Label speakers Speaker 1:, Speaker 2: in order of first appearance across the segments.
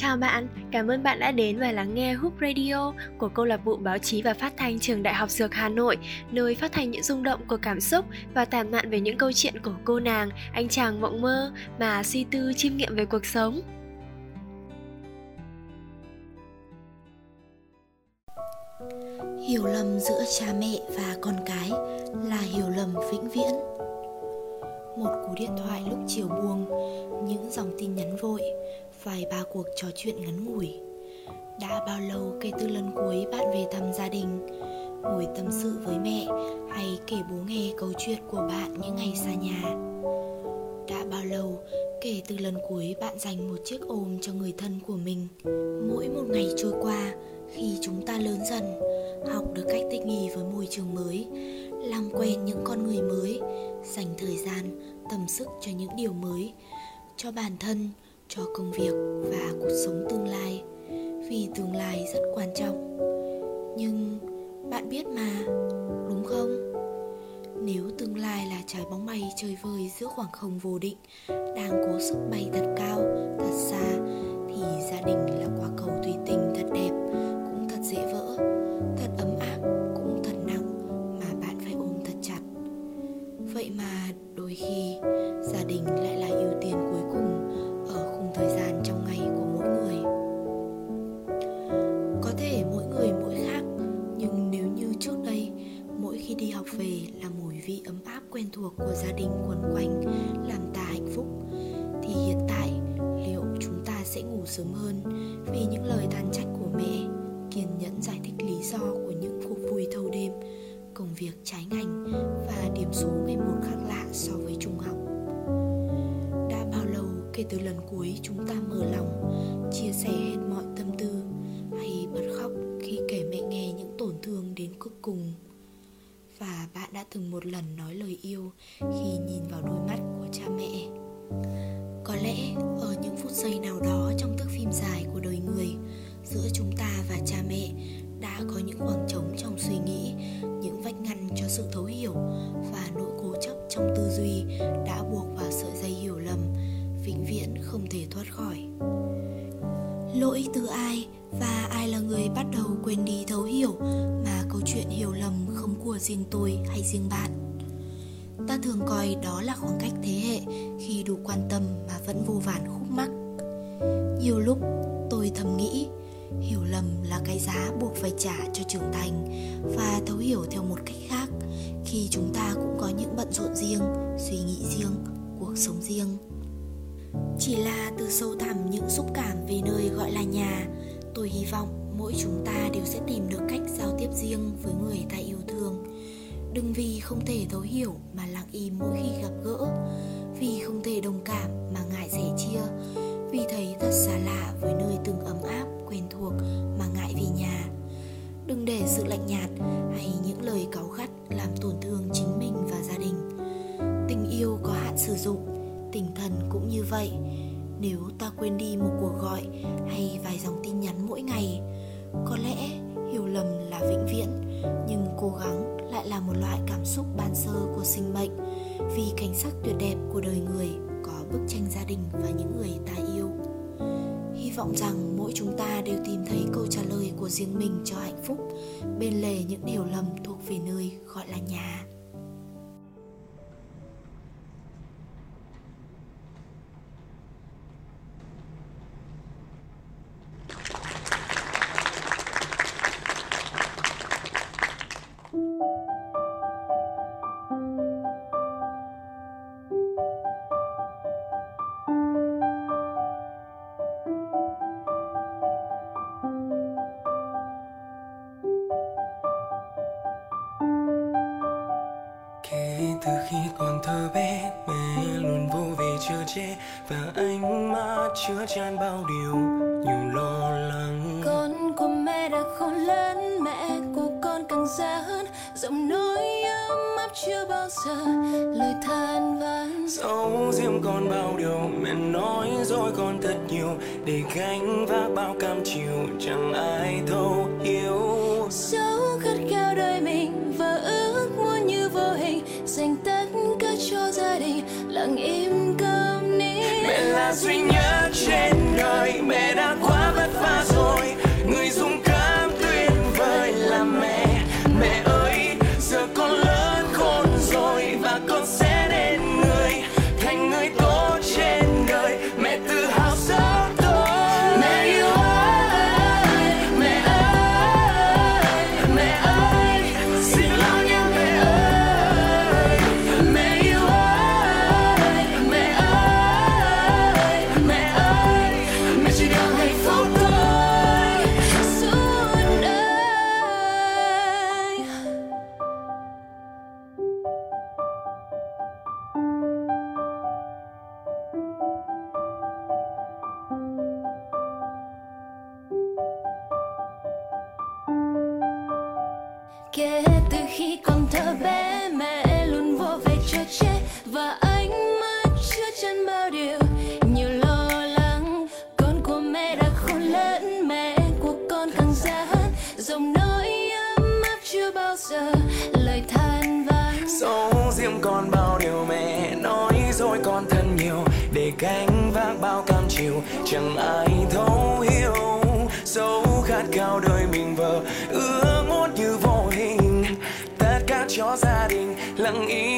Speaker 1: Chào bạn, cảm ơn bạn đã đến và lắng nghe Hoop Radio của câu lạc bộ báo chí và phát thanh trường Đại học Dược Hà Nội, nơi phát thanh những rung động của cảm xúc và tản mạn về những câu chuyện của cô nàng, anh chàng mộng mơ mà suy tư chiêm nghiệm về cuộc sống.
Speaker 2: Hiểu lầm giữa cha mẹ và con cái là hiểu lầm vĩnh viễn. Một cú điện thoại lúc chiều buông, những dòng tin nhắn vội, vài ba cuộc trò chuyện ngắn ngủi. Đã bao lâu kể từ lần cuối bạn về thăm gia đình? Ngồi tâm sự với mẹ hay kể bố nghe câu chuyện của bạn những ngày xa nhà? Đã bao lâu kể từ lần cuối bạn dành một chiếc ôm cho người thân của mình? Mỗi một ngày trôi qua khi chúng ta lớn dần, học được cách thích nghi với môi trường mới, làm quen những con người mới, dành thời gian, tâm sức cho những điều mới. Cho bản thân cho công việc và cuộc sống tương lai, vì tương lai rất quan trọng. Nhưng bạn biết mà, đúng không? Nếu tương lai là trái bóng bay chơi vơi giữa khoảng không vô định, đang cố sức bay thật cao, thật xa, thì gia đình là quả cầu thủy tinh thật đẹp. Về là mùi vị ấm áp quen thuộc của gia đình quần quanh làm ta hạnh phúc. Thì hiện tại, liệu chúng ta sẽ ngủ sớm hơn vì những lời than trách của mẹ, kiên nhẫn giải thích lý do của những cuộc vui thâu đêm, công việc trái ngành và điểm số ngày một khác lạ so với trung học? Đã bao lâu kể từ lần cuối chúng ta mở lòng, chia sẻ hết mọi tâm tư hay bật khóc khi kể mẹ nghe những tổn thương đến cuối cùng? Từng một lần nói lời yêu khi nhìn vào đôi mắt của cha mẹ. Có lẽ ở những phút giây nào đó trong thước phim dài của đời người, giữa chúng ta và cha mẹ đã có những khoảng trống trong suy nghĩ, những vách ngăn cho sự thấu hiểu và nỗi cố chấp trong tư duy đã buộc vào sợi dây hiểu lầm, vĩnh viễn không thể thoát khỏi. Lỗi từ ai và ai là người bắt đầu quên đi thấu hiểu của riêng tôi hay riêng bạn. Ta thường coi đó là khoảng cách thế hệ khi đủ quan tâm mà vẫn vô vàn khúc mắc. Nhiều lúc tôi thầm nghĩ, hiểu lầm là cái giá buộc phải trả cho trưởng thành và thấu hiểu theo một cách khác khi chúng ta cũng có những bận rộn riêng, suy nghĩ riêng, cuộc sống riêng. Chỉ là từ sâu thẳm những xúc cảm về nơi gọi là nhà tôi hy vọng mỗi chúng ta đều sẽ tìm được cách giao tiếp riêng với người ta yêu thương. Đừng vì không thể thấu hiểu mà lặng im mỗi khi gặp gỡ. Vì không thể đồng cảm mà ngại sẻ chia. Vì thấy thật xa lạ với nơi từng ấm áp, quen thuộc mà ngại về nhà. Đừng để sự lạnh nhạt mỗi ngày. Có lẽ hiểu lầm là vĩnh viễn, nhưng cố gắng lại là một loại cảm xúc ban sơ của sinh mệnh. Vì cảnh sắc tuyệt đẹp của đời người có bức tranh gia đình và những người ta yêu. Hy vọng rằng mỗi chúng ta đều tìm thấy câu trả lời của riêng mình cho hạnh phúc, bên lề những hiểu lầm thuộc về nơi gọi là nhà.
Speaker 3: từ khi còn thơ bé mẹ luôn vô về chờ che và anh mắt chứa chan bao điều nhiều lo lắng. Con của mẹ đã khôn lớn mẹ của con càng già hơn. Giọng nói ấm áp chưa bao giờ lời than vãn.
Speaker 4: Dẫu riêng con bao điều mẹ nói rồi con thật nhiều. Để gánh vác bao cam chịu chẳng ai thấu hiểu. Sao dành tất cả cho gia đình lặng im cơm đi mẹ là duy nhất kể từ khi còn thơ bé, mẹ luôn vô về cho chế và ánh mắt chưa chân bao điều. Nhiều lo lắng, con của mẹ đã khôn lớn. Mẹ của con càng già hơn. Dòng nỗi ấm áp chưa bao giờ. Lời than vãn dấu riêng con bao điều mẹ nói dối con thân nhiều. Để
Speaker 3: gánh vác bao cam chịu, chẳng ai thấu đình lặng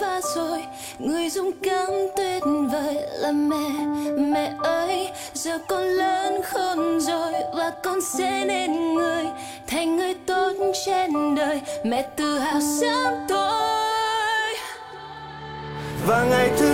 Speaker 3: phá rồi. Người dũng cảm tuyệt vời là mẹ Mẹ ơi Giờ con lớn khôn rồi Và con sẽ nên người, Thành người tốt trên đời. Mẹ tự hào sớm thôi.
Speaker 4: Và ngày thứ